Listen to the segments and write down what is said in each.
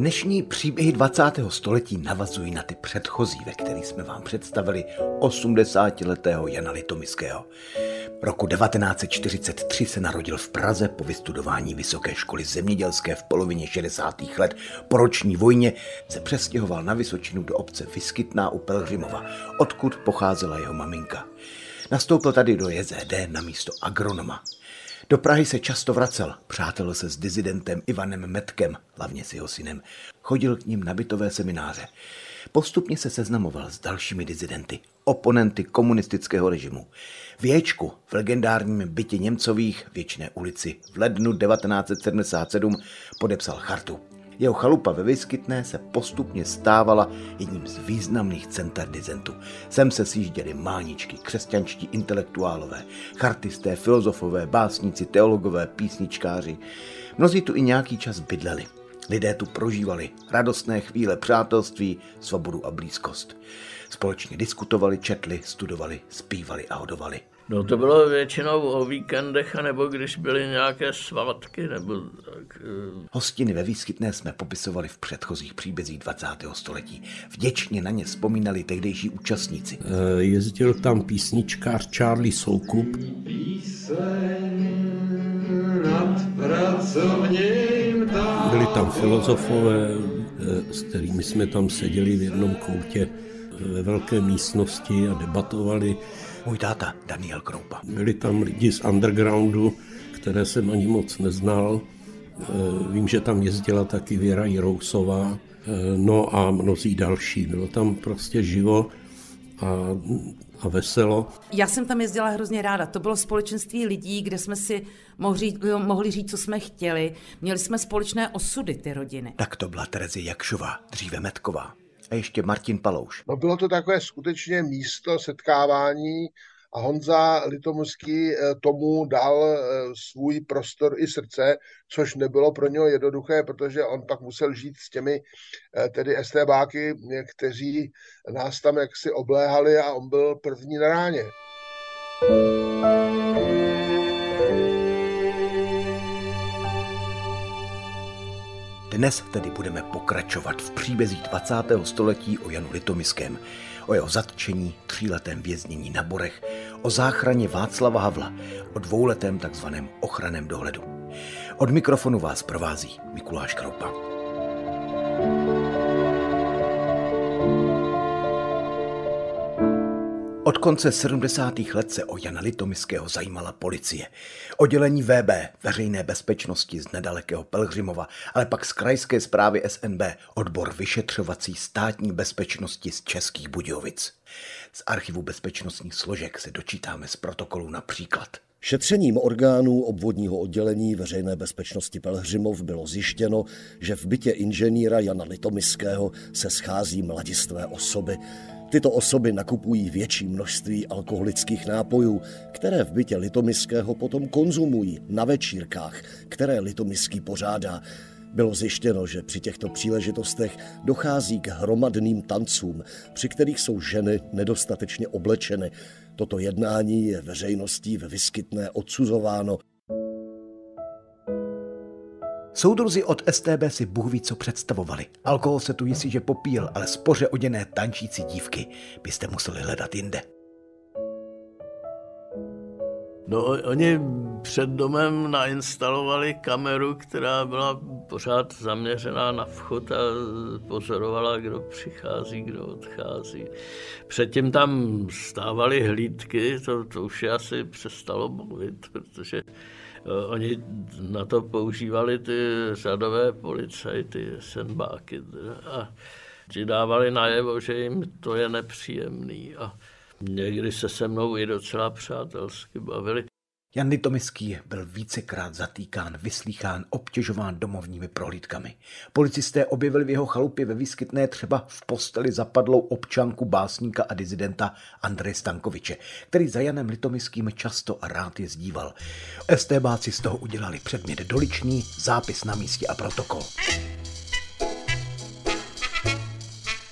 Dnešní příběhy 20. století navazují na ty předchozí, ve kterých jsme vám představili 80-letého Jana Litomiského. Roku 1943 se narodil v Praze po vystudování Vysoké školy zemědělské v polovině 60. let. Po roční vojně se přestěhoval na Vysočinu do obce Vyskytná u Pelhřimova, odkud pocházela jeho maminka. Nastoupil tady do JZD na místo agronoma. Do Prahy se často vracel, přátel se s dizidentem Ivanem Metkem, hlavně s jeho synem. Chodil k ním na bytové semináře. Postupně se seznamoval s dalšími dizidenty, oponenty komunistického režimu. Věčku v legendárním bytě Němcových Věčné ulici v lednu 1977 podepsal chartu. Jeho chalupa ve Vyskytné se postupně stávala jedním z významných center dizentu. Sem se sjížděli máničky, křesťanští intelektuálové, chartisté, filozofové, básníci, teologové, písničkáři. Mnozí tu i nějaký čas bydleli. Lidé tu prožívali radostné chvíle přátelství, svobodu a blízkost. Společně diskutovali, četli, studovali, zpívali a hodovali. No to bylo většinou o víkendech, nebo když byly nějaké svátky, nebo tak. eh, Hostiny ve Výskytné jsme popisovali v předchozích příbězích 20. století. Vděčně na ně vzpomínali tehdejší účastníci. Eh, Jezdil tam písničkář Charlie Soukup, byli tam filozofové, eh, s kterými jsme tam seděli v jednom koutě ve velké místnosti a debatovali. Můj táta Daniel Kroupa. Byli tam lidi z undergroundu, které jsem ani moc neznal. Eh, Vím, že tam jezdila taky Věra Jirousová, eh, no a mnozí další. Bylo tam prostě živo a, a veselo. Já jsem tam jezdila hrozně ráda. To bylo společenství lidí, kde jsme si mohli říct, mohli říct, co jsme chtěli. Měli jsme společné osudy, ty rodiny. Tak to byla Terezie Jakšová, dříve Metková. A ještě Martin Palouš. No bylo to takové skutečně místo setkávání a Honza Litomuský eh, tomu dal eh, svůj prostor i srdce, což nebylo pro něho jednoduché, protože on pak musel žít s těmi eh, tedy STBáky, kteří nás tam jaksi obléhali a on byl první na ráně. Dnes tedy budeme pokračovat v příbězích 20. století o Janu Litomiském, o jeho zatčení, tříletém věznění na Borech, o záchraně Václava Havla, o dvouletém takzvaném ochraném dohledu. Od mikrofonu vás provází Mikuláš Kroupa. Od konce 70. let se o Jana Litomiského zajímala policie. Oddělení VB, veřejné bezpečnosti z nedalekého Pelhřimova, ale pak z krajské zprávy SNB, odbor vyšetřovací státní bezpečnosti z Českých Budějovic. Z archivu bezpečnostních složek se dočítáme z protokolu například. Šetřením orgánů obvodního oddělení veřejné bezpečnosti Pelhřimov bylo zjištěno, že v bytě inženýra Jana Litomiského se schází mladistvé osoby. Tyto osoby nakupují větší množství alkoholických nápojů, které v bytě Litomiského potom konzumují na večírkách, které Litomiský pořádá. Bylo zjištěno, že při těchto příležitostech dochází k hromadným tancům, při kterých jsou ženy nedostatečně oblečeny. Toto jednání je veřejností ve Vyskytné odsuzováno. Soudruzi od STB si Bůh ví, co představovali. Alkohol se tu jistě, že popíl, ale spoře oděné tančící dívky byste museli hledat jinde. No, oni před domem nainstalovali kameru, která byla pořád zaměřená na vchod a pozorovala, kdo přichází, kdo odchází. Předtím tam stávaly hlídky, to, to už asi přestalo mluvit, protože eh, oni na to používali ty řadové policajty, senbáky a ti dávali najevo, že jim to je nepříjemný a někdy se se mnou i docela přátelsky bavili. Jan Litomický byl vícekrát zatýkán, vyslýchán, obtěžován domovními prohlídkami. Policisté objevili v jeho chalupě ve výskytné třeba v posteli zapadlou občanku básníka a dizidenta Andreje Stankoviče, který za Janem Litomickým často a rád jezdíval. STBáci z toho udělali předmět doliční, zápis na místě a protokol.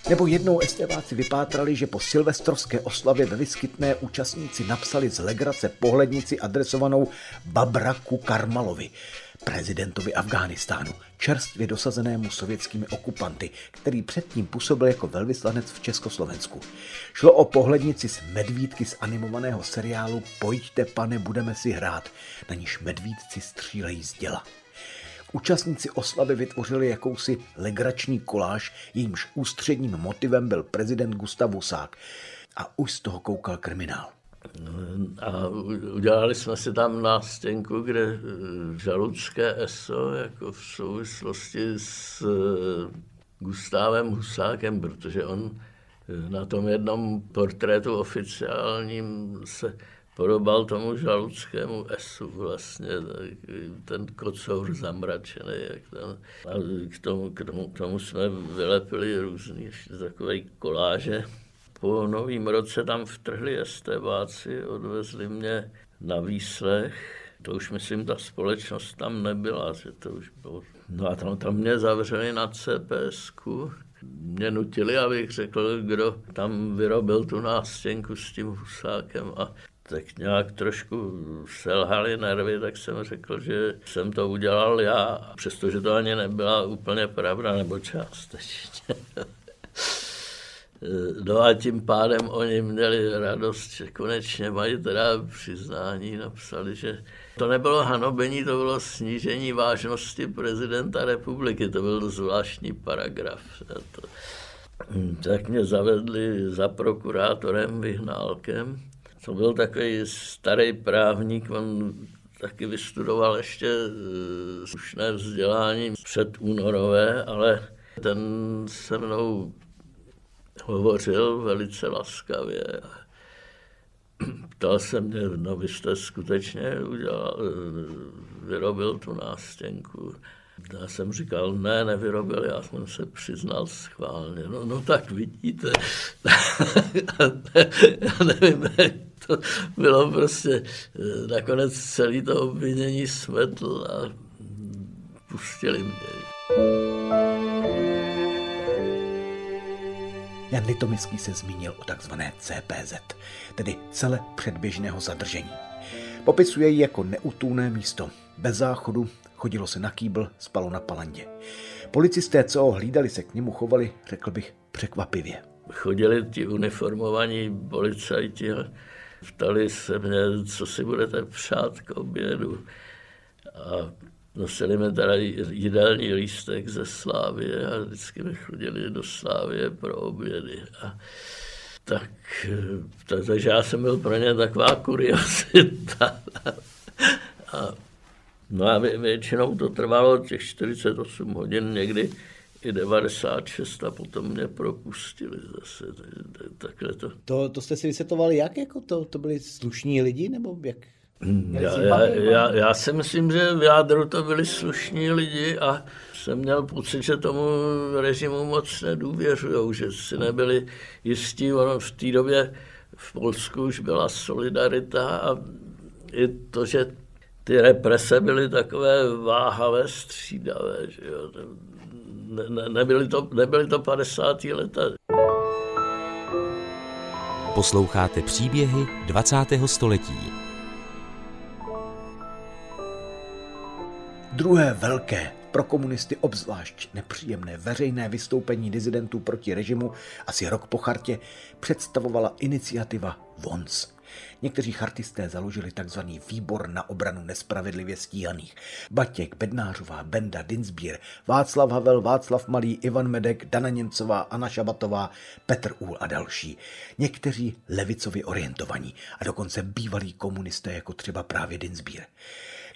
Nebo jednou STVáci vypátrali, že po silvestrovské oslavě ve Vyskytné účastníci napsali z legrace pohlednici adresovanou Babraku Karmalovi, prezidentovi Afghánistánu, čerstvě dosazenému sovětskými okupanty, který předtím působil jako velvyslanec v Československu. Šlo o pohlednici z medvídky z animovaného seriálu Pojďte, pane, budeme si hrát, na níž medvídci střílejí z děla. Účastníci oslavy vytvořili jakousi legrační koláž, jejímž ústředním motivem byl prezident Gustav Husák. A už z toho koukal kriminál. A udělali jsme si tam nástěnku, kde eh, žaludské ESO jako v souvislosti s eh, Gustávem Husákem, protože on eh, na tom jednom portrétu oficiálním se podobal tomu žaludskému esu vlastně, ten kocour zamračený. Jak tam. A k tomu, k, tomu, k tomu jsme vylepili různý takové koláže. Po novém roce tam vtrhli estébáci, odvezli mě na výslech. To už myslím, ta společnost tam nebyla, že to už bylo. No a tam, tam mě zavřeli na cps mě nutili, abych řekl, kdo tam vyrobil tu nástěnku s tím husákem a tak nějak trošku selhali nervy, tak jsem řekl, že jsem to udělal já, přestože to ani nebyla úplně pravda, nebo částečně. No a tím pádem oni měli radost, že konečně mají teda přiznání, napsali, že to nebylo hanobení, to bylo snížení vážnosti prezidenta republiky, to byl zvláštní paragraf. Tak mě zavedli za prokurátorem Vyhnálkem, to byl takový starý právník, on taky vystudoval ještě eh, slušné vzdělání před únorové, ale ten se mnou hovořil velice laskavě. Ptal se mě, no vy jste skutečně udělal, eh, vyrobil tu nástěnku. Já jsem říkal, ne, nevyrobil, já jsem se přiznal schválně. No, no tak vidíte, já nevím, to bylo prostě, eh, nakonec celý to obvinění smetl a pustili mě. Jan Litomický se zmínil o takzvané CPZ, tedy cele předběžného zadržení. Popisuje ji jako neutůné místo, bez záchodu, chodilo se na kýbl, spalo na palandě. Policisté, co ho hlídali, se k němu chovali, řekl bych, překvapivě. Chodili ti uniformovaní policajti a Ptali se mě, co si budete přát k obědu. A nosili mi teda jídelní lístek ze Slávie a vždycky mi chodili do Slávie pro obědy. A tak, takže já jsem byl pro ně taková kuriosita. A, no a většinou to trvalo těch 48 hodin, někdy i 96 a potom mě propustili zase. Takhle to. To, to jste si vysvětlovali jak? Jako to, to byli slušní lidi nebo jak? Hmm, já, já, já, já si myslím, že v jádru to byli slušní lidi a jsem měl pocit, že tomu režimu moc nedůvěřují, že si nebyli jistí. Ono v té době v Polsku už byla solidarita a i to, že ty represe byly takové váhavé, střídavé. Že jo ne, ne, nebyly, to, nebyly to 50. leta. Posloucháte příběhy 20. století. Druhé velké pro komunisty obzvlášť nepříjemné veřejné vystoupení dizidentů proti režimu asi rok po chartě představovala iniciativa VONS – Někteří chartisté založili tzv. výbor na obranu nespravedlivě stíhaných. Batěk, Bednářová, Benda, Dinsbír, Václav Havel, Václav Malý, Ivan Medek, Dana Němcová, Anna Šabatová, Petr Úl a další. Někteří levicově orientovaní a dokonce bývalí komunisté jako třeba právě Dinsbír.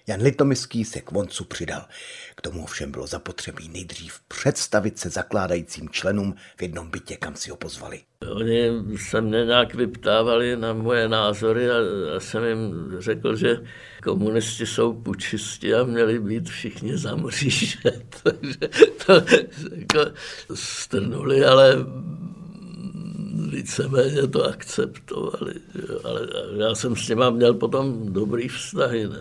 Jan Litomyský se k Voncu přidal. K tomu všem bylo zapotřebí nejdřív představit se zakládajícím členům v jednom bytě, kam si ho pozvali. Oni se mě nějak vyptávali na moje názory a já jsem jim řekl, že komunisti jsou pučisti a měli být všichni za mříže. Takže to jako strnuli, ale víceméně to akceptovali. Ale já jsem s těma měl potom dobrý vztahy, ne?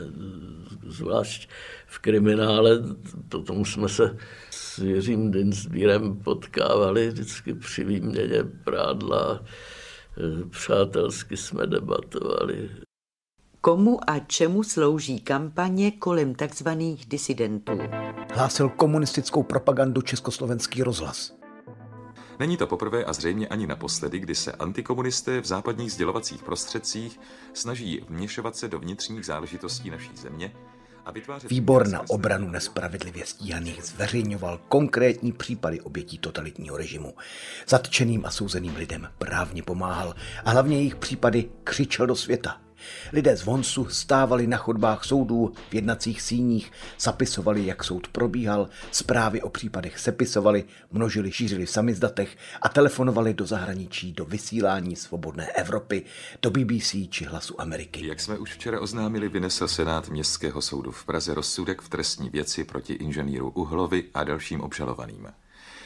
Zvlášť v kriminále, to tomu jsme se s Jiřím Dinsbírem potkávali vždycky při výměně prádla, přátelsky jsme debatovali. Komu a čemu slouží kampaně kolem takzvaných disidentů? Hlásil komunistickou propagandu Československý rozhlas. Není to poprvé a zřejmě ani naposledy, kdy se antikomunisté v západních sdělovacích prostředcích snaží vměšovat se do vnitřních záležitostí naší země. Výbor na obranu nespravedlivě stíhaných zveřejňoval konkrétní případy obětí totalitního režimu. Zatčeným a souzeným lidem právně pomáhal a hlavně jejich případy křičel do světa. Lidé z Vonsu stávali na chodbách soudů, v jednacích síních, zapisovali, jak soud probíhal, zprávy o případech sepisovali, množili, šířili v samizdatech a telefonovali do zahraničí, do vysílání svobodné Evropy, do BBC či Hlasu Ameriky. Jak jsme už včera oznámili, vynesl Senát Městského soudu v Praze rozsudek v trestní věci proti inženýru Uhlovi a dalším obžalovaným.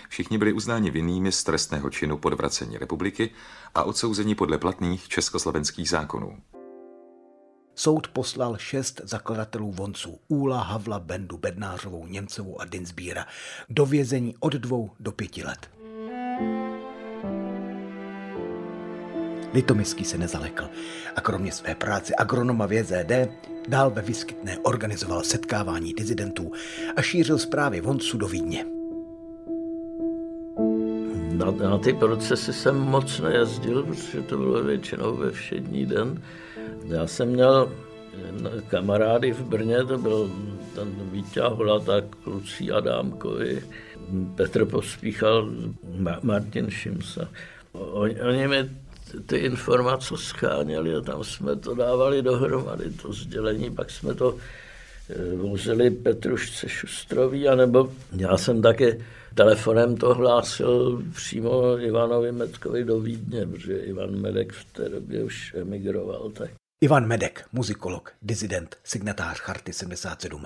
Všichni byli uznáni vinnými z trestného činu podvracení republiky a odsouzeni podle platných československých zákonů. Soud poslal šest zakladatelů vonců Úla, Havla, Bendu, Bednářovou, Němcovou a Dinsbíra do vězení od dvou do pěti let. Litomyský se nezalekl a kromě své práce agronoma v JZD dál ve Vyskytné organizoval setkávání dizidentů a šířil zprávy vonců do Vídně. Na, na ty procesy jsem moc nejezdil, protože to bylo většinou ve všední den. Já jsem měl kamarády v Brně, to byl ten Vítě Holata, kluci Adámkovi, Petr Pospíchal, Martin Šimsa. Oni, oni mi ty informace scháněli a tam jsme to dávali dohromady, to sdělení, pak jsme to eh, vozili Petrušce Šustrový, anebo já jsem taky telefonem to hlásil přímo Ivanovi Metkovi do Vídně, protože Ivan Medek v té době už emigroval. Tak. Ivan Medek, muzikolog, dizident, signatář Charty 77,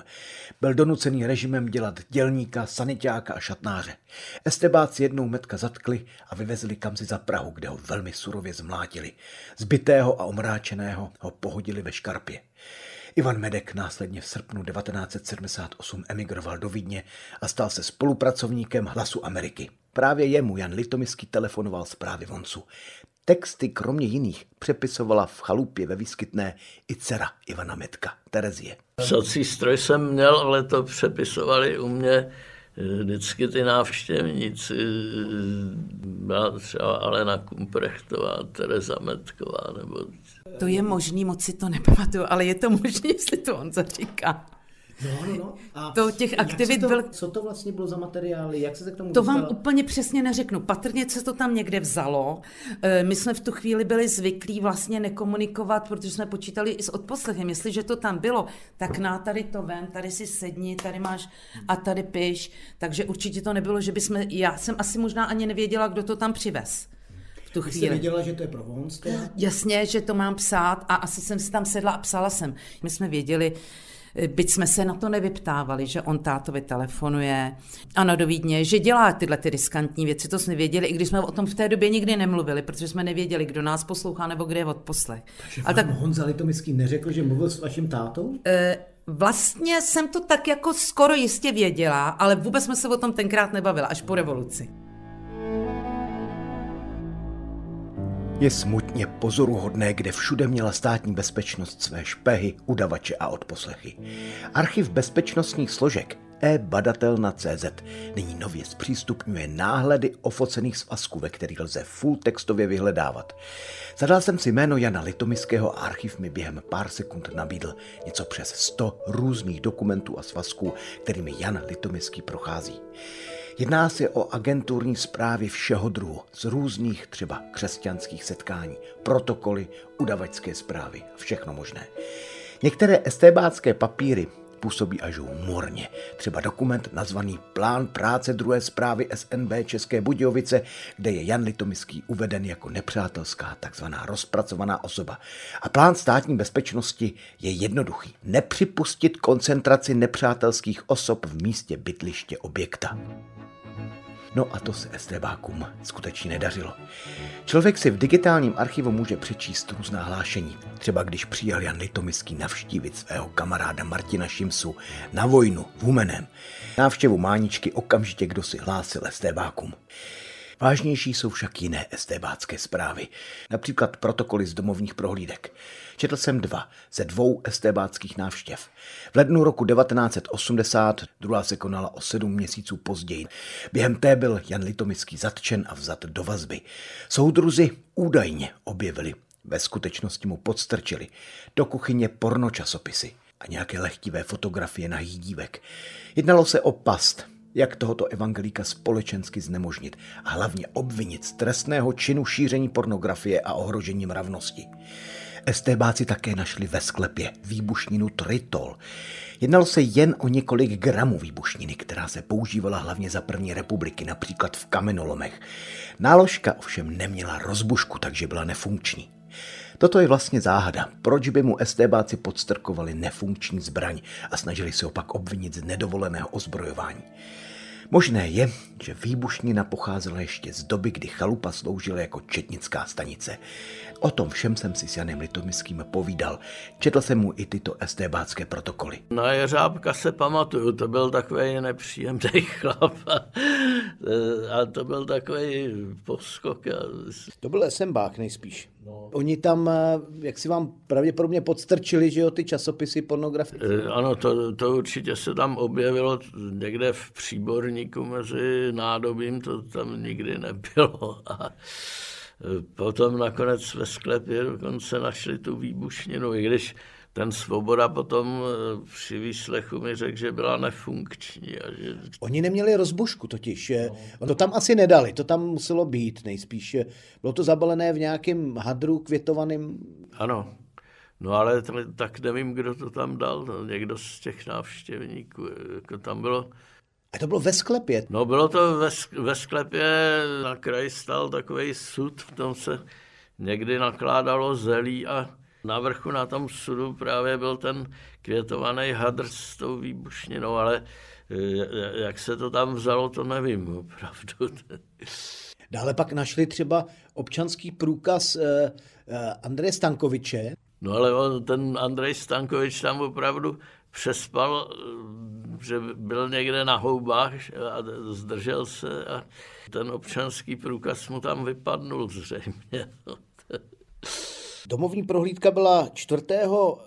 byl donucený režimem dělat dělníka, sanitáka a šatnáře. Estebáci jednou Metka zatkli a vyvezli kamzi za Prahu, kde ho velmi surově zmlátili. Zbytého a omráčeného ho pohodili ve škarpě. Ivan Medek následně v srpnu 1978 emigroval do Vídně a stal se spolupracovníkem Hlasu Ameriky. Právě jemu Jan Litomyský telefonoval zprávy Voncu. Texty kromě jiných přepisovala v chalupě ve Výskytné i dcera Ivana Metka, Terezie. Psací stroj jsem měl, ale to přepisovali u mě eh, vždycky ty návštěvníci. Byla třeba Alena Kumprechtová, Tereza Metková. Nebo... To je možný, moc si to nepamatuju, ale je to možný, jestli to on zaříká. No, no, no. A to těch aktivit to, byl... Co to vlastně bylo za materiály? Jak se se k tomu To dostala? vám úplně přesně neřeknu. Patrně se to tam někde vzalo. Eh, my jsme v tu chvíli byli zvyklí vlastně nekomunikovat, protože jsme počítali i s odposlechem. Jestliže to tam bylo, tak na tady to ven, tady si sedni, tady máš a tady piš. Takže určitě to nebylo, že bychom... Já jsem asi možná ani nevěděla, kdo to tam přivez. V tu Vy jste chvíli. věděla, že to je pro Vonc? Jasně, že to mám psát a asi jsem si tam sedla a psala jsem. My jsme věděli, byť jsme se na to nevyptávali, že on tátovi telefonuje, ano do Vídně, že dělá tyhle ty riskantní věci, to jsme věděli, i když jsme o tom v té době nikdy nemluvili, protože jsme nevěděli, kdo nás poslouchá nebo kde je odposlech. Takže A vám tak... Honza Litomyský neřekl, že mluvil s vaším tátou? E, vlastně jsem to tak jako skoro jistě věděla, ale vůbec jsme se o tom tenkrát nebavila, až po revoluci. Je smutně pozoruhodné, kde všude měla státní bezpečnost své špehy, udavače a odposlechy. Archiv bezpečnostních složek e-badatel na nyní nově zpřístupňuje náhledy ofocených svazků, ve kterých lze full textově vyhledávat. Zadal jsem si jméno Jana Litomyského a archiv mi během pár sekund nabídl něco přes 100 různých dokumentů a svazků, kterými Jan Litomyský prochází. Jedná se o agenturní zprávy všeho druhu, z různých třeba křesťanských setkání, protokoly, udavačské zprávy, všechno možné. Některé estébácké papíry působí až humorně. Třeba dokument nazvaný Plán práce druhé zprávy SNB České Budějovice, kde je Jan Litomický uveden jako nepřátelská takzvaná rozpracovaná osoba. A plán státní bezpečnosti je jednoduchý. Nepřipustit koncentraci nepřátelských osob v místě bydliště objekta. No a to se estébákům skutečně nedařilo. Člověk si v digitálním archivu může přečíst různá hlášení. Třeba když přijel Jan Litomický navštívit svého kamaráda Martina Šimsu na vojnu v Humenem. Návštěvu Máničky okamžitě kdo si hlásil estébákům. Vážnější jsou však jiné estébácké zprávy, například protokoly z domovních prohlídek. Četl jsem dva ze dvou estébáckých návštěv. V lednu roku 1980, druhá se konala o sedm měsíců později. Během té byl Jan Litomický zatčen a vzat do vazby. Soudruzi údajně objevili, ve skutečnosti mu podstrčili, do kuchyně pornočasopisy a nějaké lehtivé fotografie na dívek. Jednalo se o past, jak tohoto evangelíka společensky znemožnit a hlavně obvinit z trestného činu šíření pornografie a ohrožení mravnosti. Estébáci také našli ve sklepě výbušninu tritol. Jednalo se jen o několik gramů výbušniny, která se používala hlavně za první republiky, například v kamenolomech. Náložka ovšem neměla rozbušku, takže byla nefunkční. Toto je vlastně záhada. Proč by mu estébáci podstrkovali nefunkční zbraň a snažili se opak obvinit z nedovoleného ozbrojování? Možné je, že výbušnina pocházela ještě z doby, kdy chalupa sloužila jako četnická stanice. O tom všem jsem si s Janem Litomickým povídal. Četl jsem mu i tyto estébácké protokoly. Na Jeřábka se pamatuju, to byl takový nepříjemný chlap. A, a to byl takový poskok. To byl Esembák nejspíš. No. Oni tam, eh, jak si vám pravděpodobně podstrčili, že jo, ty časopisy pornografie? Ano, to, to určitě se tam objevilo někde v příborníku mezi nádobím, to tam nikdy nebylo. A Potom nakonec ve sklepě dokonce našli tu výbušninu, i když ten Svoboda potom eh, při výslechu mi řekl, že byla nefunkční. A že... Oni neměli rozbušku totiž. No. To tam asi nedali, to tam muselo být nejspíš. Bylo to zabalené v nějakém hadru květovaným. Ano, no ale tak nevím, kdo to tam dal. No, někdo z těch návštěvníků. Jako tam bylo a to bylo ve sklepě? No bylo to ve, ve sklepě, na kraji stal takový sud, v tom se někdy nakládalo zelí a na vrchu na tom sudu právě byl ten květovaný hadr s tou výbušninou, ale eh, jak se to tam vzalo, to nevím opravdu. Dále pak našli třeba občanský průkaz eh, eh, Andreje Stankoviče. No ale on, ten Andrej Stankovič tam opravdu přespal, že byl někde na houbách a zdržel se a ten občanský průkaz mu tam vypadnul zřejmě. Domovní prohlídka byla 4.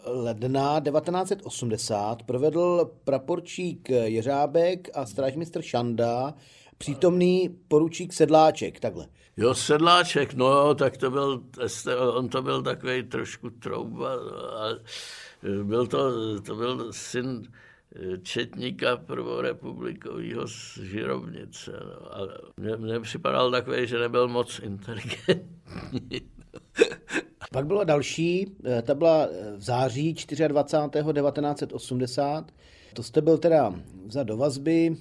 ledna 1980. Provedl praporčík Jeřábek a strážmistr Šanda, přítomný poručík Sedláček, takhle. Jo, Sedláček, no tak to byl, on to byl takový trošku trouba, ale byl to, to byl syn četníka prvorepublikového z Žirovnice. No. A mně připadal takový, že nebyl moc inteligentní. Pak byla další, eh, ta byla eh, v září 24. 1980. To jste byl teda vzat do vazby.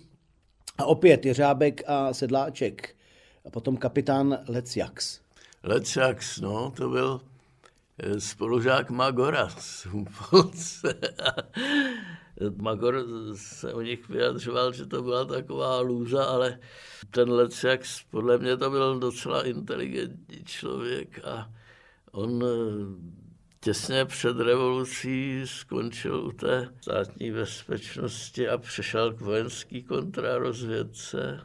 A opět Jeřábek a Sedláček. A potom kapitán Lecjax. Lecjax, no, to byl spolužák Magora z. Magor se o nich vyjadřoval, že to byla taková lůza, ale ten Lecjak, podle mě to byl docela inteligentní člověk a on eh, těsně před revolucí skončil u té státní bezpečnosti a přešel k vojenský kontrarozvědce.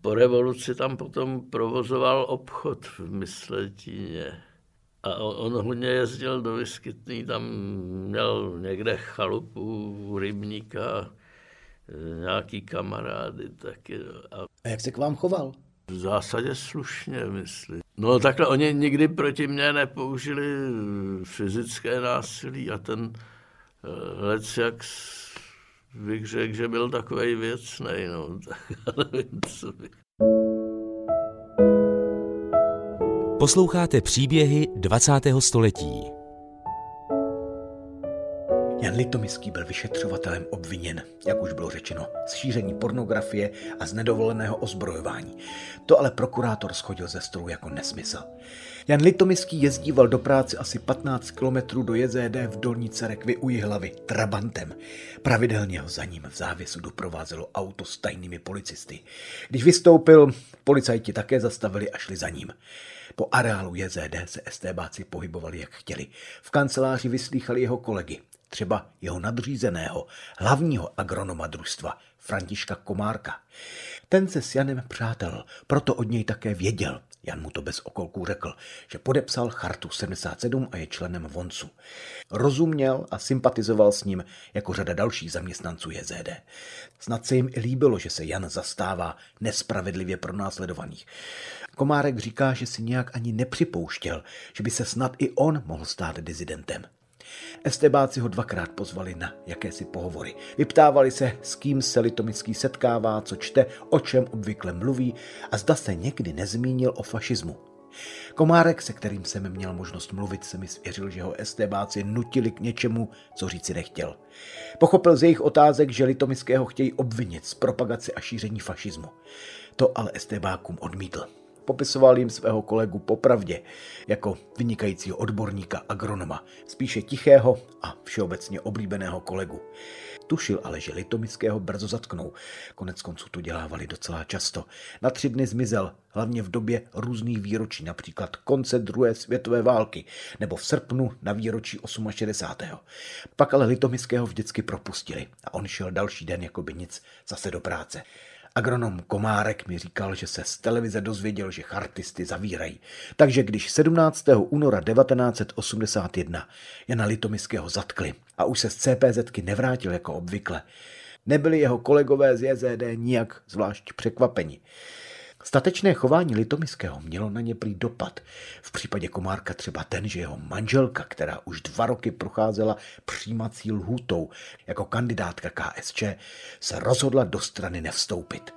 Po revoluci tam potom provozoval obchod v Mysletíně. A on hodně jezdil do Vyskytný, tam měl někde chalupu, rybníka, nějaký kamarády taky. A, a jak se k vám choval? V zásadě slušně, myslím. No takhle, oni nikdy proti mně nepoužili fyzické násilí a ten eh, lec, jak bych řekl, že byl takový věcný, no, tak nevím, co bych. Posloucháte příběhy 20. století. Litomiský byl vyšetřovatelem obviněn, jak už bylo řečeno, z šíření pornografie a z nedovoleného ozbrojování. To ale prokurátor schodil ze stolu jako nesmysl. Jan Litomiský jezdíval do práce asi 15 kilometrů do JZD v Dolní Cerekvi u Jihlavy Trabantem. Pravidelně ho za ním v závěsu doprovázelo auto s tajnými policisty. Když vystoupil, policajti také zastavili a šli za ním. Po areálu JZD se STBáci pohybovali jak chtěli. V kanceláři vyslýchali jeho kolegy, třeba jeho nadřízeného, hlavního agronoma družstva, Františka Komárka. Ten se s Janem přátel, proto od něj také věděl. Jan mu to bez okolků řekl, že podepsal chartu 77 a je členem Voncu. Rozuměl a sympatizoval s ním jako řada dalších zaměstnanců JZD. Snad se jim i líbilo, že se Jan zastává nespravedlivě pronásledovaných. Komárek říká, že si nějak ani nepřipouštěl, že by se snad i on mohl stát dizidentem. Estebáci ho dvakrát pozvali na jakési pohovory. Vyptávali se, s kým se Litomický setkává, co čte, o čem obvykle mluví a zda se někdy nezmínil o fašismu. Komárek, se kterým jsem měl možnost mluvit, se mi svěřil, že ho estébáci nutili k něčemu, co říci nechtěl. Pochopil z jejich otázek, že Litomického chtějí obvinit z propagace a šíření fašismu. To ale estébákům odmítl. Popisoval jim svého kolegu popravdě jako vynikajícího odborníka agronoma, spíše tichého a všeobecně oblíbeného kolegu. Tušil ale, že Litomického brzo zatknou. Konec konců to dělávali docela často. Na tři dny zmizel, hlavně v době různých výročí, například konce druhé světové války, nebo v srpnu na výročí 68. Pak ale Litomického vždycky propustili a on šel další den jako by nic zase do práce. Agronom Komárek mi říkal, že se z televize dozvěděl, že chartisty zavírají. Takže když 17. února 1981 Jana Litomiského zatkli a už se z CPZky nevrátil jako obvykle, nebyli jeho kolegové z JZD nijak zvlášť překvapeni. Statečné chování Litomiského mělo na ně prý dopad. V případě Komárka třeba ten, že jeho manželka, která už dva roky procházela přijímací lhůtou jako kandidátka KSČ, se rozhodla do strany nevstoupit.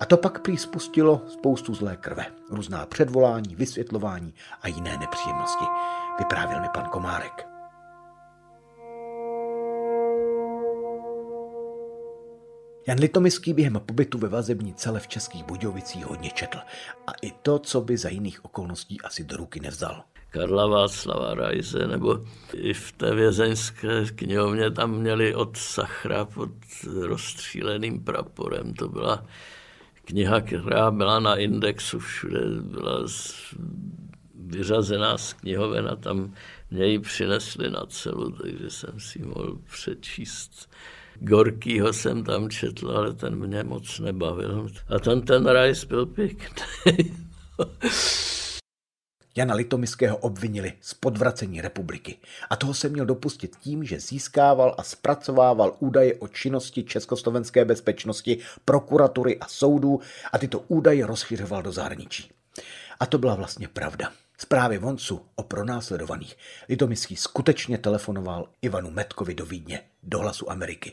A to pak prý spustilo spoustu zlé krve, různá předvolání, vysvětlování a jiné nepříjemnosti, vyprávěl mi pan Komárek. Jan Litomiský během pobytu ve vazební cele v Českých Budějovicích hodně četl a i to, co by za jiných okolností asi do ruky nevzal. Karla Václava Rajze, nebo i v té vězeňské knihovně tam měli od Sachra pod rozstříleným praporem. To byla kniha, která byla na indexu všude, byla vyřazená z knihoven a tam mě ji přinesli na celu, takže jsem si mohl přečíst Gorkýho jsem tam četl, ale ten mě moc nebavil. A ten ten rajs byl pěkný. Jana Litomiského obvinili z podvracení republiky. A toho se měl dopustit tím, že získával a zpracovával údaje o činnosti Československé bezpečnosti, prokuratury a soudů a tyto údaje rozšiřoval do zahraničí. A to byla vlastně pravda. Zprávy Voncu o pronásledovaných Litomický skutečně telefonoval Ivanu Metkovi do Vídně, do hlasu Ameriky.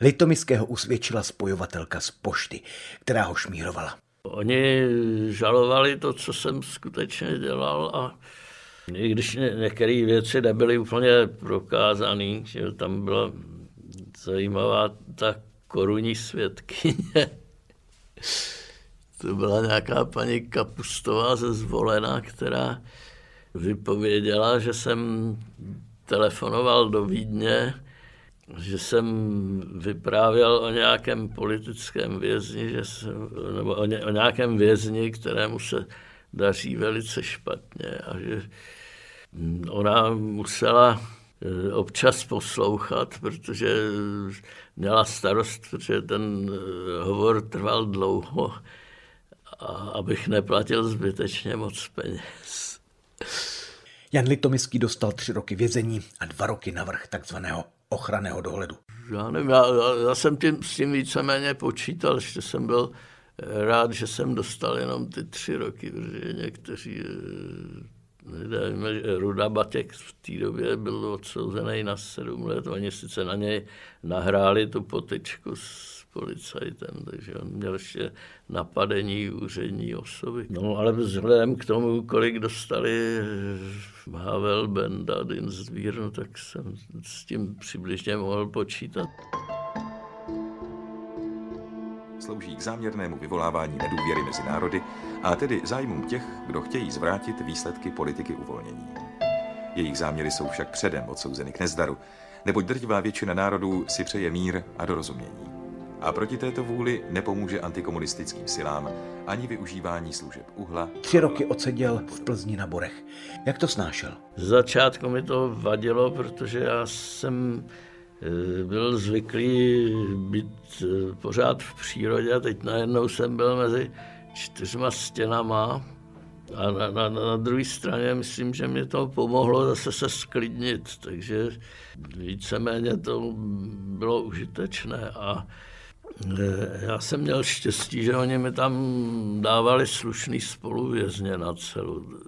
Litomického usvědčila spojovatelka z pošty, která ho šmírovala. Oni žalovali to, co jsem skutečně dělal a i když některé věci nebyly úplně prokázané, že tam byla zajímavá ta korunní svědkyně, to byla nějaká paní Kapustová ze Zvolena, která vypověděla, že jsem telefonoval do Vídně, že jsem vyprávěl o nějakém politickém vězni, že jsem, nebo o, ně, o nějakém vězni, kterému se daří velice špatně a že ona musela eh, občas poslouchat, protože měla starost, protože ten eh, hovor trval dlouho a abych neplatil zbytečně moc peněz. Jan Litomický dostal tři roky vězení a dva roky navrh takzvaného ochranného dohledu. Já nevím, já, já jsem tím, s tím víceméně počítal, že jsem byl rád, že jsem dostal jenom ty tři roky, protože někteří lidé, Ruda Batěk v té době byl odsouzený na sedm let, oni sice na něj nahráli tu potičku z policajtem, takže on měl ještě napadení úřední osoby. No ale vzhledem k tomu, kolik dostali Havel, Benda, Dinsvír, no, tak jsem s tím přibližně mohl počítat slouží k záměrnému vyvolávání nedůvěry mezi národy a tedy zájmům těch, kdo chtějí zvrátit výsledky politiky uvolnění. Jejich záměry jsou však předem odsouzeny k nezdaru, neboť drtivá většina národů si přeje mír a dorozumění. A proti této vůli nepomůže antikomunistickým silám ani využívání služeb uhla. Tři roky odseděl v Plzni na Borech. Jak to snášel? Z začátku mi to vadilo, protože já jsem Eh, byl zvyklý být eh, pořád v přírodě a teď najednou jsem byl mezi čtyřma stěnama a na, na, na druhé straně myslím, že mě to pomohlo zase se sklidnit, takže víceméně to bylo užitečné a já jsem měl štěstí, že oni mi tam dávali slušný spoluvězně na celu.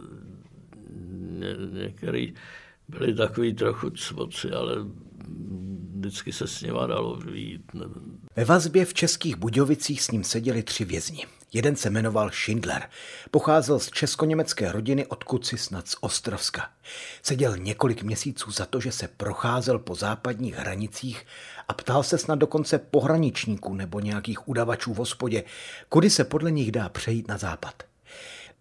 Ně, některý byli takový trochu cvoci, ale vždycky se s nima dalo vyjít. Ve vazbě v Českých Budějovicích s ním seděli tři vězni. Jeden se jmenoval Schindler. Pocházel z česko-německé rodiny, odkud si snad z Ostrovska. Seděl několik měsíců za to, že se procházel po západních hranicích a ptal se snad dokonce pohraničníků nebo nějakých udavačů v hospodě, kudy se podle nich dá přejít na západ.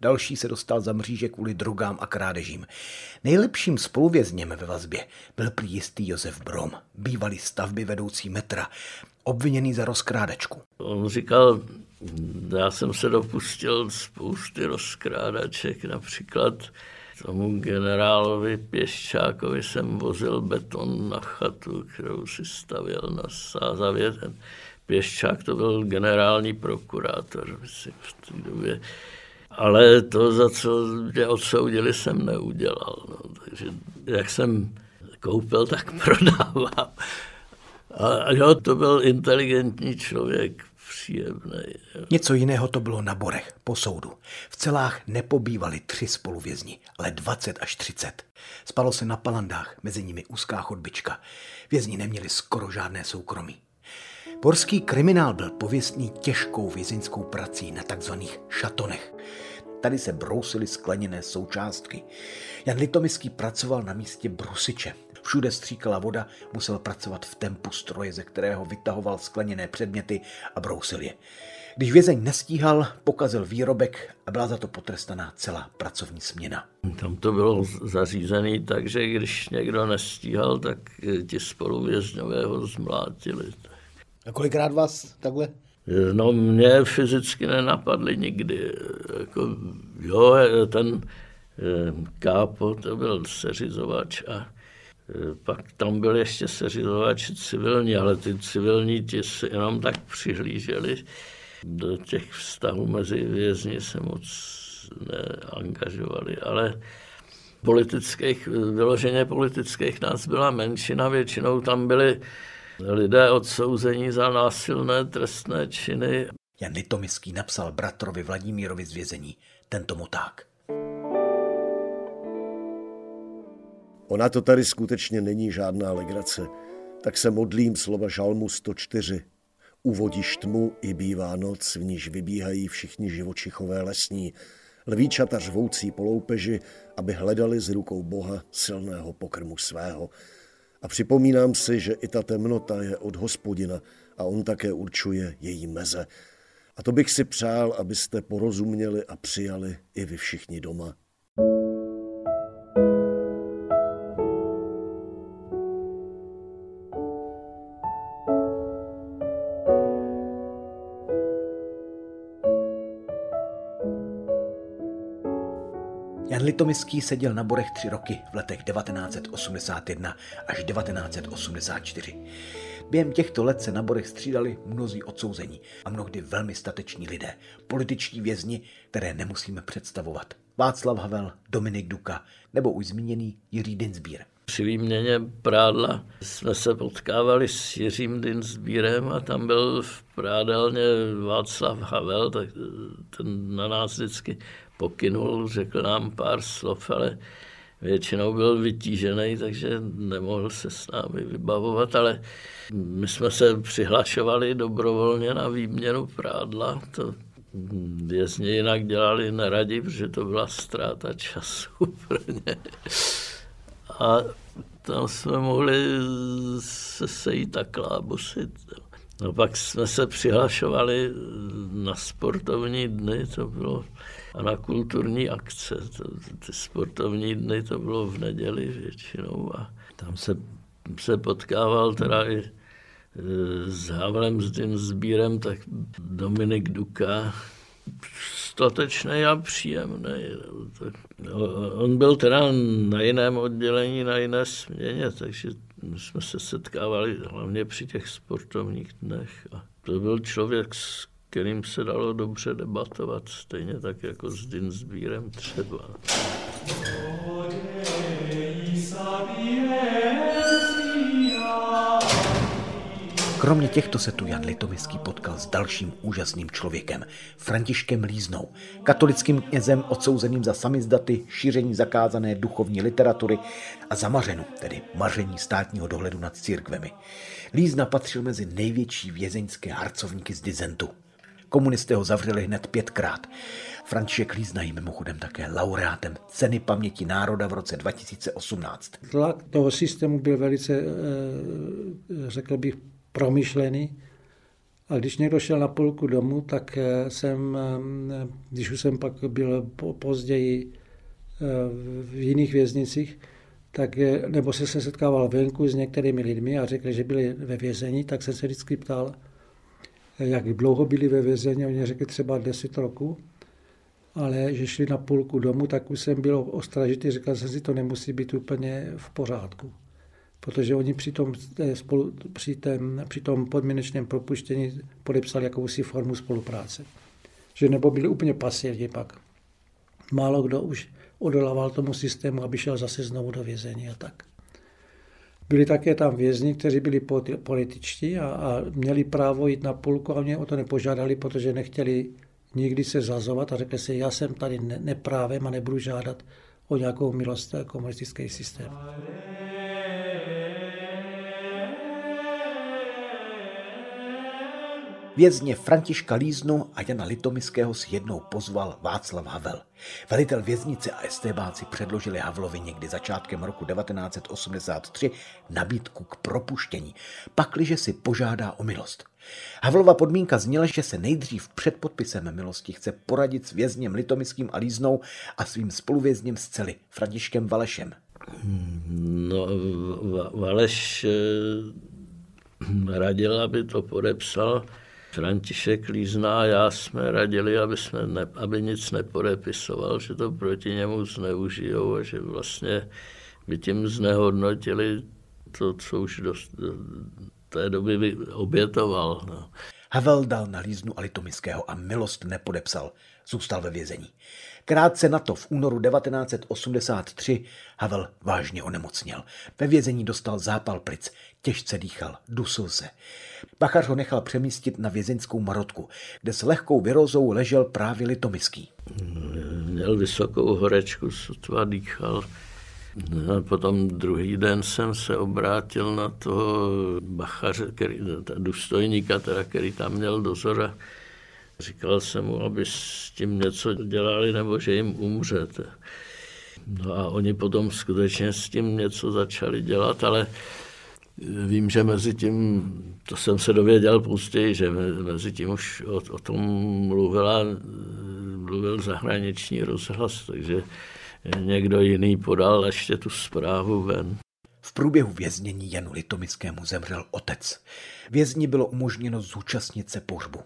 Další se dostal za mříže kvůli drogám a krádežím. Nejlepším spoluvězněm ve vazbě byl prý jistý Josef Brom, bývalý stavby vedoucí metra, obviněný za rozkrádačku. On říkal, já jsem se dopustil spousty rozkrádaček, například tomu generálovi Pěščákovi jsem vozil beton na chatu, kterou si stavěl na Sázavě. Ten Pěščák to byl generální prokurátor, myslím, v té době ale to, za co mě odsoudili, jsem neudělal. No. Takže jak jsem koupil, tak prodávám. A jo, to byl inteligentní člověk, příjemný. Jo. Něco jiného to bylo na Borech, po soudu. V celách nepobývali tři spoluvězni, ale 20 až 30. Spalo se na palandách, mezi nimi úzká chodbička. Vězni neměli skoro žádné soukromí. Borský kriminál byl pověstný těžkou vězeňskou prací na takzvaných šatonech. Tady se brousily skleněné součástky. Jan Litomyský pracoval na místě brusiče. Všude stříkala voda, musel pracovat v tempu stroje, ze kterého vytahoval skleněné předměty a brousil je. Když vězeň nestíhal, pokazil výrobek a byla za to potrestaná celá pracovní směna. Tam to bylo zařízené tak, že když někdo nestíhal, tak ti spoluvězňové ho zmlátili. A kolikrát vás takhle No mě fyzicky nenapadly nikdy. Jako, jo, ten eh, kápo, to byl seřizovač a pak tam byl ještě seřizovač civilní, ale ty civilní ti se jenom tak přihlíželi. Do těch vztahů mezi vězni se moc neangažovali, ale politických, vyloženě politických nás byla menšina, většinou tam byly lidé odsouzení za násilné trestné činy. Jan Litomyský napsal bratrovi Vladimírovi z vězení tento moták. Ona to tady skutečně není žádná legrace, tak se modlím slova žalmu 104. Uvodíš tmu i bývá noc, v níž vybíhají všichni živočichové lesní, lvíčata řvoucí po loupeži, aby hledali z rukou Boha silného pokrmu svého. A připomínám si, že i ta temnota je od hospodina a on také určuje její meze. A to bych si přál, abyste porozuměli a přijali i vy všichni doma. Litomyský seděl na Borech tři roky v letech 1981 až 1984. Během těchto let se na Borech střídali mnozí odsouzení a mnohdy velmi stateční lidé, političtí vězni, které nemusíme představovat. Václav Havel, Dominik Duka nebo už zmíněný Jiří Dinsbír. Při výměně prádla jsme se potkávali s Jiřím Dinsbírem a tam byl v prádelně Václav Havel, tak ten na nás vždycky pokynul, řekl nám pár slov, ale většinou byl vytížený, takže nemohl se s námi vybavovat, ale my jsme se přihlašovali dobrovolně na výměnu prádla. To vězni jinak dělali neradi, protože to byla ztráta času pro ně. A tam jsme mohli se sejít a klábosit. No pak jsme se přihlašovali na sportovní dny, to bylo a na kulturní akce. To, ty sportovní dny to bylo v neděli většinou a tam se, se potkával teda i e, s Havlem, s tím sbírem, tak Dominik Duka, statečný a příjemný. No, on byl teda na jiném oddělení, na jiné směně, takže jsme se setkávali hlavně při těch sportovních dnech. A to byl člověk, s kterým se dalo dobře debatovat, stejně tak jako s Dinsbírem třeba. Kromě těchto se tu Jan Litomický potkal s dalším úžasným člověkem, Františkem Líznou, katolickým knězem odsouzeným za samizdaty, šíření zakázané duchovní literatury a zamařenu, tedy maření státního dohledu nad církvemi. Lízna patřil mezi největší vězeňské harcovníky z Dizentu. Komunisté ho zavřeli hned pětkrát. František Lízna je mimochodem také laureátem Ceny paměti národa v roce 2018. Tlak toho systému byl velice, eh, řekl bych, promyšlený. A když někdo šel na půlku domů, tak eh, jsem, eh, když už jsem pak byl později v jiných věznicích, tak, nebo se se setkával venku s některými lidmi a řekli, že byli ve vězení, tak jsem se vždycky ptal, jak dlouho byli ve vězení, oni řekli třeba 10 roku, ale že šli na půlku domů, tak už jsem byl ostražitý, říkal jsem si, to nemusí být úplně v pořádku. Protože oni při tom, eh, spolu, při, tém, při tom podmínečném propuštění podepsali jakousi formu spolupráce. Že nebo byli úplně pasivní pak. Málo kdo už odolával tomu systému, aby šel zase znovu do vězení a tak. Byli také tam vězni, kteří byli političtí a, a měli právo jít na půlku a mě o to nepožádali, protože nechtěli nikdy se zazovat a řekli si, já jsem tady ne, neprávem a nebudu žádat o nějakou milost komunistický systém. Vězně Františka Líznu a Jana Litomiského si jednou pozval Václav Havel. Velitel věznice a estébáci předložili Havlovi někdy začátkem roku 1983 nabídku k propuštění, pakliže si požádá o milost. Havlova podmínka zněla, že se nejdřív před podpisem milosti chce poradit s vězněm Litomiským a Líznou a svým spoluvězněm z cely, Františkem Valešem. No, Valeš eh, radil, aby to podepsal František Lízná a já jsme radili, aby, jsme ne, aby nic nepodepisoval, že to proti němu zneužijou a že vlastně by tím znehodnotili to, co už do té doby by obětoval. No. Havel dal na líznu Alitomického a milost nepodepsal. Zůstal ve vězení. Krátce na to v únoru 1983 Havel vážně onemocněl. Ve vězení dostal zápal plic, těžce dýchal, dusil se. Bachař ho nechal přemístit na vězeňskou marotku, kde s lehkou virozou ležel právě Litomický. Měl vysokou horečku, sotva dýchal. A potom druhý den jsem se obrátil na toho bachaře, který, důstojníka, teda, který tam měl dozor říkal jsem mu, aby s tím něco dělali, nebo že jim umřete. No a oni potom skutečně s tím něco začali dělat, ale Vím, že mezi tím, to jsem se dověděl později, že mezi tím už o, o tom mluvila, mluvil zahraniční rozhlas, takže někdo jiný podal ještě tu zprávu ven. V průběhu věznění Janu Litomickému zemřel otec. Vězni bylo umožněno zúčastnit se pohřbu.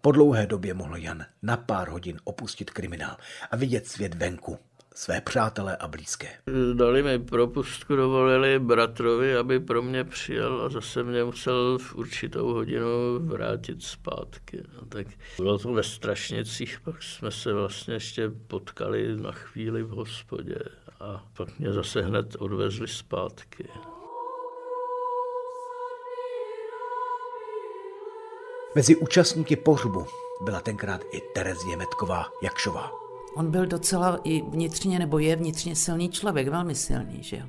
Po dlouhé době mohl Jan na pár hodin opustit kriminál a vidět svět venku, své přátelé a blízké. Dali mi propustku, dovolili bratrovi, aby pro mě přijel a zase mě musel v určitou hodinu vrátit zpátky. No, tak bylo to ve Strašnicích, pak jsme se vlastně ještě potkali na chvíli v hospodě a pak mě zase hned odvezli zpátky. Mezi účastníky pohřbu byla tenkrát i Terezie Metková Jakšová. On byl docela i vnitřně, nebo je vnitřně silný člověk, velmi silný, že jo.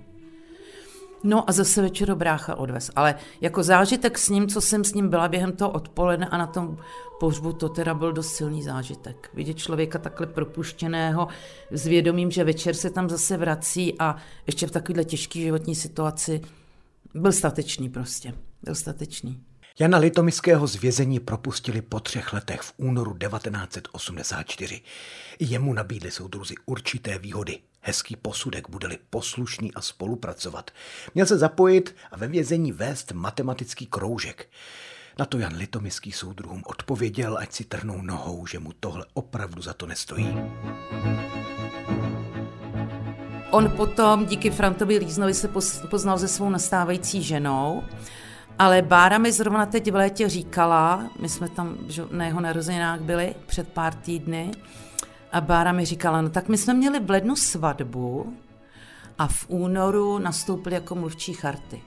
No a zase večer brácha odvez. Ale jako zážitek s ním, co jsem s ním byla během toho odpoledne a na tom pohřbu, to teda byl dost silný zážitek. Vidět člověka takhle propuštěného s vědomím, že večer se tam zase vrací a ještě v takovéhle těžké životní situaci byl statečný prostě. Byl statečný. Jana Litomiského z vězení propustili po třech letech v únoru 1984. Jemu nabídli soudruzi určité výhody. Hezký posudek, bude-li poslušný a spolupracovat. Měl se zapojit a ve vězení vést matematický kroužek. Na to Jan Litomiský soudruhům odpověděl, ať si trhnou nohou, že mu tohle opravdu za to nestojí. On potom díky Frantovi Líznovi se poznal se svou nastávající ženou ale Bára mi zrovna teď v létě říkala, my jsme tam na jeho narozeninách byli před pár týdny, a Bára mi říkala, no tak my jsme měli v lednu svatbu a v únoru nastoupili jako mluvčí charty.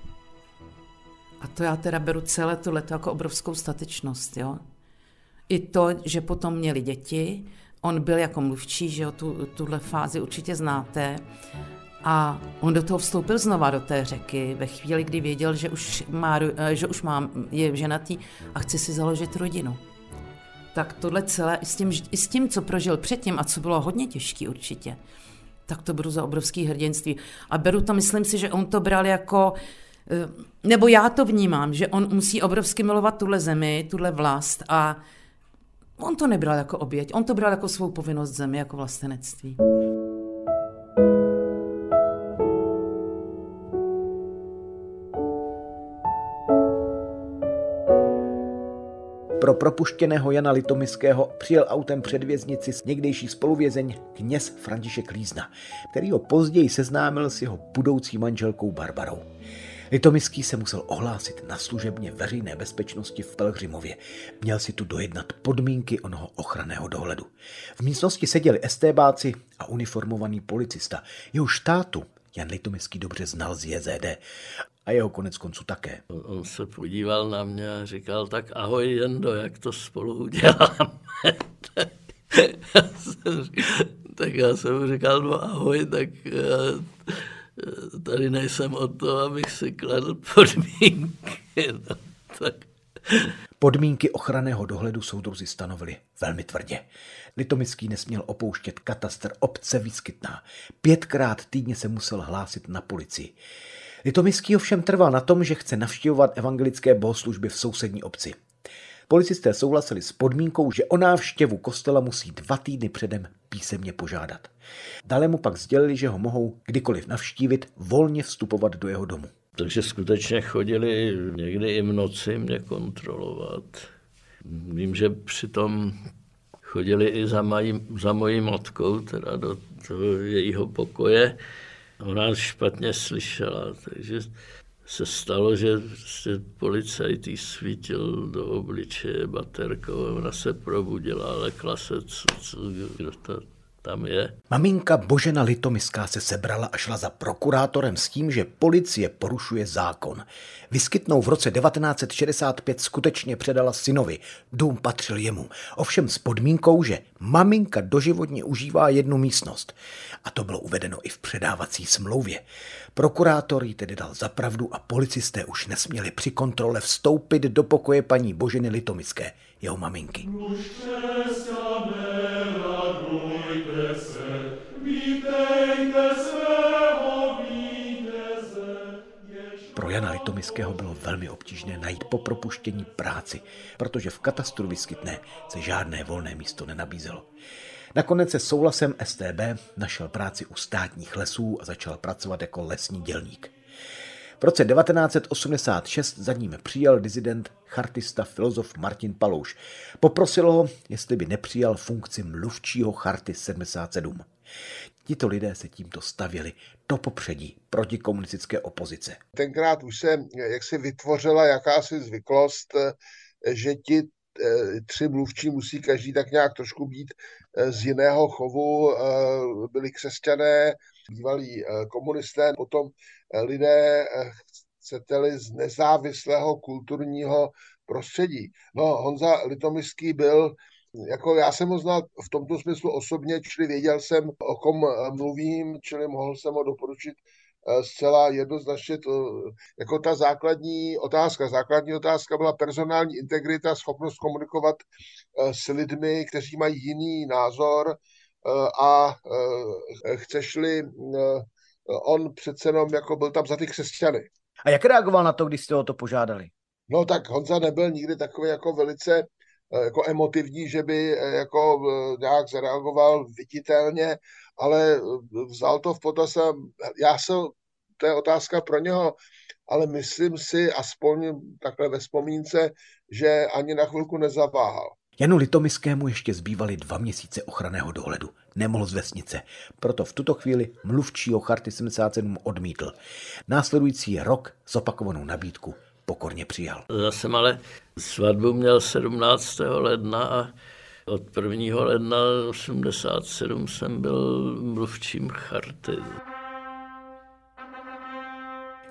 A to já teda beru celé to leto jako obrovskou statečnost, jo. I to, že potom měli děti, on byl jako mluvčí, že jo, tu, tuhle fázi určitě znáte. A on do toho vstoupil znova do té řeky ve chvíli, kdy věděl, že už, má, eh, že už má, je ženatý a chce si založit rodinu. Tak tohle celé, s, tím, i s tím, co prožil předtím a co bylo hodně těžké určitě, tak to beru za obrovský hrdinství. A beru to, myslím si, že on to bral jako, eh, nebo já to vnímám, že on musí obrovsky milovat tuhle zemi, tuhle vlast a on to nebral jako oběť, on to bral jako svou povinnost zemi, jako vlastenectví. Pro propuštěného Jana Litomiského přijel autem před věznici s někdejší spoluvězeň kněz František Lízna, který ho později seznámil s jeho budoucí manželkou Barbarou. Litomiský se musel ohlásit na služebně veřejné bezpečnosti v Pelhřimově. Měl si tu dojednat podmínky onoho ochranného dohledu. V místnosti seděli estébáci a uniformovaný policista. Jeho štátu Jan Litomiský dobře znal z JZD a jeho konec konců také. On se podíval na mě a říkal, tak ahoj Jendo, jak to spolu uděláme. tak já jsem mu říkal, no ahoj, tak já tady nejsem o to, abych si kladl podmínky. No, tak. Podmínky ochranného dohledu soudruzi stanovili velmi tvrdě. Litomický nesměl opouštět katastr obce Výskytná. Pětkrát týdně se musel hlásit na policii. Litomický ovšem trval na tom, že chce navštěvovat evangelické bohoslužby v sousední obci. Policisté souhlasili s podmínkou, že o návštěvu kostela musí dva týdny předem písemně požádat. Dále mu pak sdělili, že ho mohou kdykoliv navštívit, volně vstupovat do jeho domu. Takže skutečně chodili někdy i v noci mě kontrolovat. Vím, že přitom chodili i za, mají, za mojí matkou, teda do toho jejího pokoje. Ona špatně slyšela, takže se stalo, že se policajt jí svítil do obličeje baterkou, ona se probudila, ale klase, co, co, kdo to tam je. Maminka Božena Litomiská se sebrala a šla za prokurátorem s tím, že policie porušuje zákon. Vyskytnou v roce 1965 skutečně předala synovi. Dům patřil jemu. Ovšem s podmínkou, že maminka doživotně užívá jednu místnost. A to bylo uvedeno i v předávací smlouvě. Prokurátor jí tedy dal zapravdu a policisté už nesměli při kontrole vstoupit do pokoje paní Boženy Litomické, jeho maminky. Jana Litomiského bylo velmi obtížné najít po propuštění práci, protože v katastru vyskytné se žádné volné místo nenabízelo. Nakonec se souhlasem STB našel práci u státních lesů a začal pracovat jako lesní dělník. V roce 1986 za ním přijal dizident, chartista, filozof Martin Palouš. Poprosil ho, jestli by nepřijal funkci mluvčího charty 77. Tito lidé se tímto stavěli do popředí proti komunistické opozice. Tenkrát už se jak si vytvořila jakási zvyklost, že ti eh, tři mluvčí musí každý tak nějak trošku být eh, z jiného chovu, eh, byli křesťané, bývalí komunisté, potom lidé, chcete-li, z nezávislého kulturního prostředí. No, Honza Litomyský byl Jako já jsem ho znal v tomto smyslu osobně, čili věděl jsem, o kom mluvím, čili mohl jsem ho doporučit Eh, zcela jednoznačně to, jako ta základní otázka. Základní otázka byla personální integrita, schopnost komunikovat eh, s lidmi, kteří mají jiný názor eh, a chceš-li, on přece jenom jako byl tam za ty křesťany. A jak reagoval na to, když jste o to požádali? No tak Honza nebyl nikdy takový jako velice jako emotivní, že by jako nějak zareagoval viditelně, ale vzal to v potaz a já se, to je otázka pro něho, ale myslím si, aspoň takhle ve vzpomínce, že ani na chvilku nezaváhal. Janu Litomyskému ještě zbývaly dva měsíce ochranného dohledu. Nemohl z vesnice, proto v tuto chvíli mluvčí o Charty 77 odmítl. Následující rok zopakovanou nabídku pokorně přijal. Já jsem ale svatbu měl 17. ledna a od 1. ledna 87 jsem byl mluvčím charty.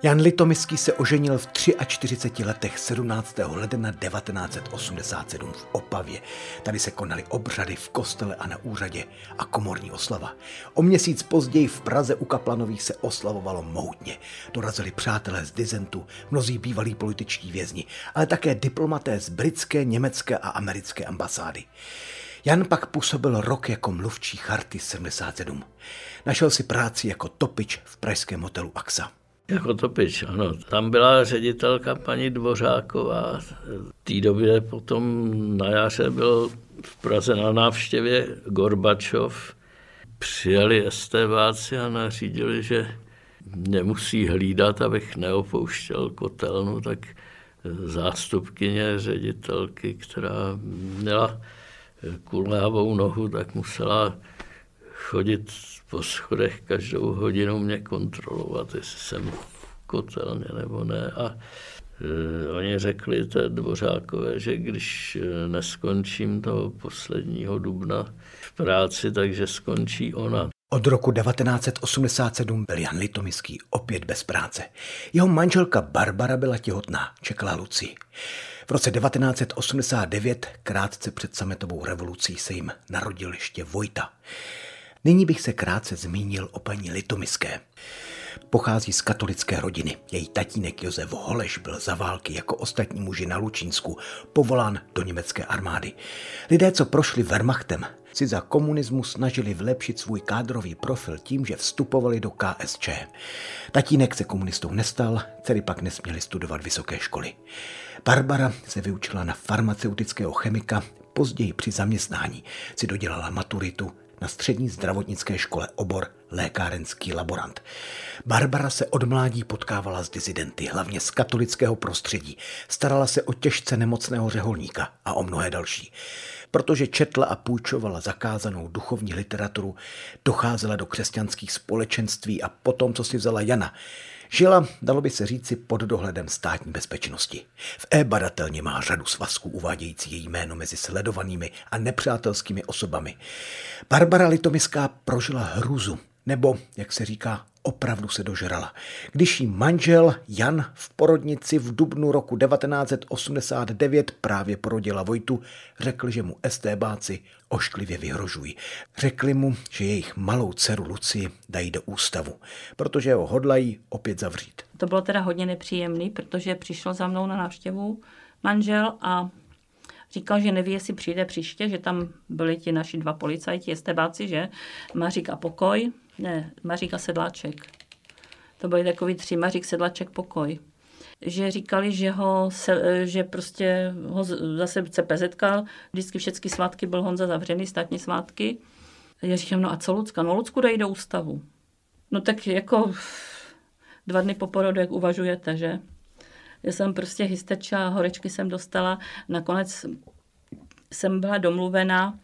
Jan Litomyský se oženil v 43 letech 17. ledna 1987 v Opavě. Tady se konaly obřady v kostele a na úřadě a komorní oslava. O měsíc později v Praze u Kaplanových se oslavovalo mohutně. Dorazili přátelé z Dizentu, mnozí bývalí političtí vězni, ale také diplomaté z britské, německé a americké ambasády. Jan pak působil rok jako mluvčí Charty 77. Našel si práci jako topič v pražském hotelu AXA. Jako topič, ano. Tam byla ředitelka paní Dvořáková. V té době potom na jaře byl v Praze na návštěvě Gorbačov. Přijeli STVáci a nařídili, že mě musí hlídat, abych neopouštěl kotelnu, tak zástupkyně ředitelky, která měla kulávou nohu, tak musela chodit po schodech každou hodinu mě kontrolovat, jestli jsem v kotelně nebo ne. A e, oni řekli té Dvořákové, že když e, neskončím toho posledního dubna v práci, takže skončí ona. Od roku 1987 byl Jan Litomyský opět bez práce. Jeho manželka Barbara byla těhotná, čekala Luci. V roce 1989, krátce před sametovou revolucí, se jim narodil ještě Vojta. Nyní bych se krátce zmínil o paní Litomyské. Pochází z katolické rodiny. Její tatínek Josef Holeš byl za války jako ostatní muži na Lučínsku povolán do německé armády. Lidé, co prošli Wehrmachtem, si za komunismu snažili vlepšit svůj kádrový profil tím, že vstupovali do KSČ. Tatínek se komunistou nestal, dcery pak nesměli studovat vysoké školy. Barbara se vyučila na farmaceutického chemika, později při zaměstnání si dodělala maturitu, na střední zdravotnické škole obor lékárenský laborant. Barbara se od mládí potkávala s dizidenty, hlavně z katolického prostředí. Starala se o těžce nemocného řeholníka a o mnohé další. Protože četla a půjčovala zakázanou duchovní literaturu, docházela do křesťanských společenství a potom, co si vzala Jana, Žila, dalo by se říci, pod dohledem státní bezpečnosti. V e-badatelně má řadu svazků uvádějící její jméno mezi sledovanými a nepřátelskými osobami. Barbara Litomyská prožila hruzu, nebo, jak se říká, opravdu se dožrala. Když jí manžel Jan v porodnici v dubnu roku 1989 právě porodila Vojtu, řekl, že mu estébáci ošklivě vyhrožují. Řekli mu, že jejich malou dceru Luci dají do ústavu, protože ho hodlají opět zavřít. To bylo teda hodně nepříjemný, protože přišel za mnou na návštěvu manžel a říkal, že neví, jestli přijde příště, že tam byli ti naši dva policajti, estebáci, že? Mařík a Pokoj, ne, Mařík a Sedláček. To byli takový tři, Mařík, Sedláček, Pokoj. Že říkali, že, ho, se, že prostě ho zase CPZ, vždycky všechny svátky byl Honza zavřený, státní svátky. Já říkám, no a co Lucka? No Lucku dají do ústavu. No tak jako dva dny po porodu, jak uvažujete, že? Já jsem prostě hysteča, horečky jsem dostala. Nakonec jsem byla domluvena,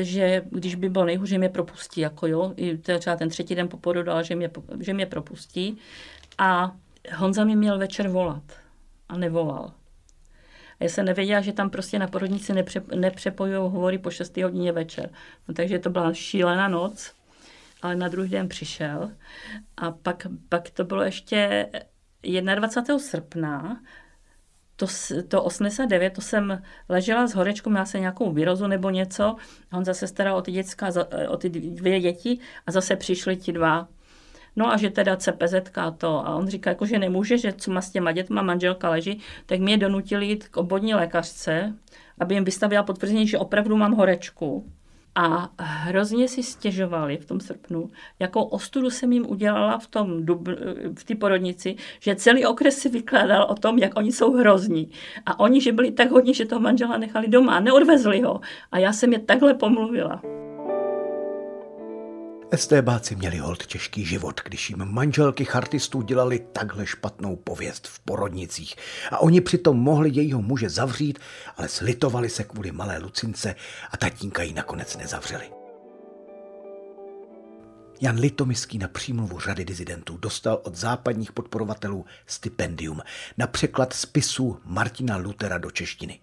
že když by bylo nejhůř, že mě propustí, jako jo, i třeba ten třetí den po porodu, ale že mě, že mě propustí. A Honza mi měl večer volat a nevolal. A já jsem nevěděla, že tam prostě na porodnici nepře, nepřepojují hovory po 6 hodině večer. No, takže to byla šílená noc, ale na druhý den přišel. A pak, pak to bylo ještě 21. srpna, to, to 89, to jsem ležela s horečkou, měla se nějakou výrozu nebo něco. On zase staral o ty, děcka, o ty dvě děti a zase přišli ti dva. No a že teda CPZ to. A on říká, jako, že nemůže, že co má s těma dětma, manželka leží, tak mě donutili jít k obvodní lékařce, aby jim vystavila potvrzení, že opravdu mám horečku. A hrozně si stěžovali v tom srpnu, jakou ostudu jsem jim udělala v tom dub, v té porodnici, že celý okres si vykládal o tom, jak oni jsou hrozní. A oni, že byli tak hodní, že toho manžela nechali doma a neodvezli ho. A já jsem je takhle pomluvila. Estébáci měli hold těžký život, když jim manželky chartistů dělali takhle špatnou pověst v porodnicích. A oni přitom mohli jejího muže zavřít, ale slitovali se kvůli malé Lucince a tatínka ji nakonec nezavřeli. Jan Litomiský na přímluvu řady dizidentů dostal od západních podporovatelů stipendium na překlad spisu Martina Lutera do češtiny.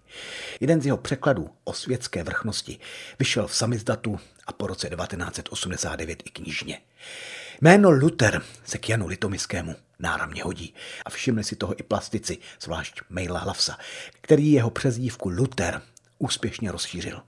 Jeden z jeho překladů o světské vrchnosti vyšel v samizdatu a po roce 1989 i knižně. Jméno Luther se k Janu Litomiskému náramně hodí a všimli si toho i plastici, zvlášť Mejla Hlavsa, který jeho přezdívku Luther úspěšně rozšířil.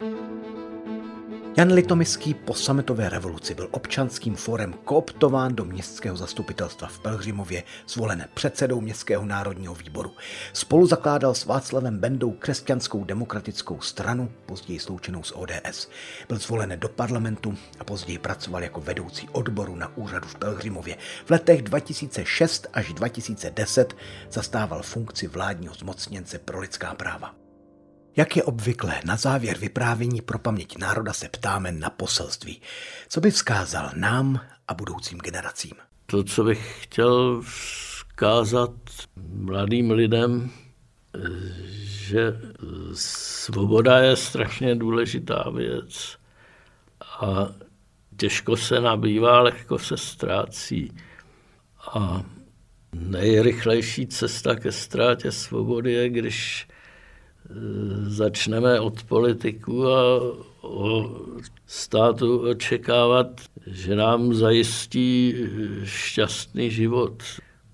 Jan Litomiský po sametové revoluci byl občanským fórem kooptován do městského zastupitelstva v Pelhřimově, zvolen předsedou Městského národního výboru. Spolu zakládal s Václavem Bendou křesťanskou demokratickou stranu, později sloučenou s ODS. Byl zvolen do parlamentu a později pracoval jako vedoucí odboru na úřadu v Pelhřimově. V letech 2006 až 2010 zastával funkci vládního zmocněnce pro lidská práva. Jak je obvyklé, na závěr vyprávění pro paměť národa se ptáme na poselství. Co by vzkázal nám a budoucím generacím? To, co bych chtěl vzkázat mladým lidem, že svoboda je strašně důležitá věc a těžko se nabývá, lehko se ztrácí. A nejrychlejší cesta ke ztrátě svobody je, když začneme od politiků a o státu očekávat, že nám zajistí šťastný život,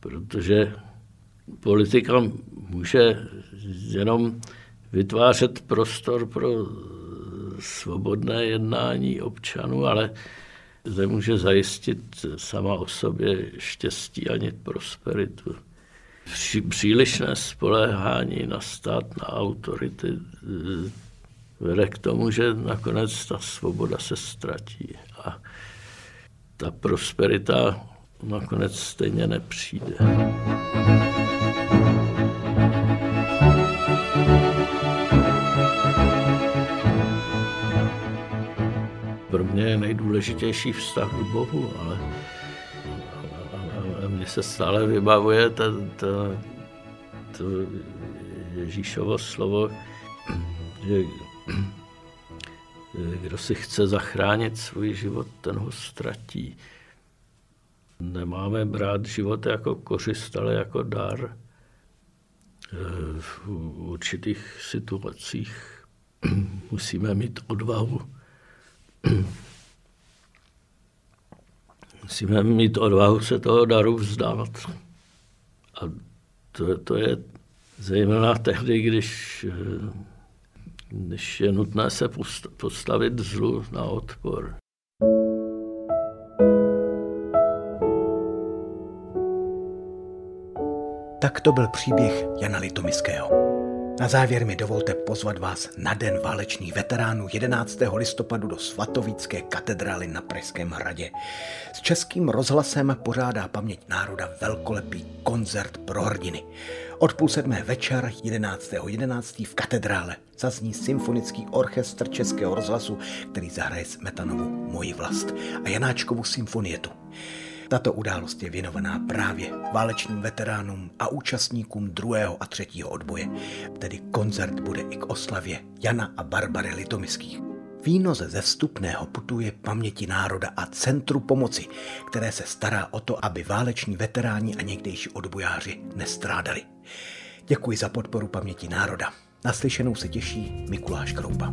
protože politika může jenom vytvářet prostor pro svobodné jednání občanů, ale nemůže zajistit sama o sobě štěstí ani prosperitu při, přílišné spoléhání na stát, na autority vede k tomu, že nakonec ta svoboda se ztratí a ta prosperita nakonec stejně nepřijde. Pro mě je nejdůležitější vztah k Bohu, ale mně se stále vybavuje ta, ta, to Ježíšovo slovo, že kdo si chce zachránit svůj život, ten ho ztratí. Nemáme brát život jako kořist, ale jako dar. V určitých situacích musíme mít odvahu musíme mít odvahu se toho daru vzdát. A to, to je zejména tehdy, když, když je nutné se postavit zlu na odpor. Tak to byl příběh Jana Litomiského. Na závěr mi dovolte pozvat vás na Den válečných veteránů 11. listopadu do Svatovícké katedrály na Pražském hradě. S českým rozhlasem pořádá paměť národa velkolepý koncert pro hrdiny. Od půl sedmé večer 11.11. 11. v katedrále zazní symfonický orchestr Českého rozhlasu, který zahraje Smetanovu Moji vlast a Janáčkovu symfonietu. Tato událost je věnovaná právě válečným veteránům a účastníkům druhého a třetího odboje, tedy koncert bude i k oslavě Jana a Barbary Litomiských. Výnoze ze vstupného putuje paměti národa a Centru pomoci, které se stará o to, aby váleční veteráni a někdejší odbojáři nestrádali. Děkuji za podporu paměti národa. Naslyšenou se těší Mikuláš Kroupa.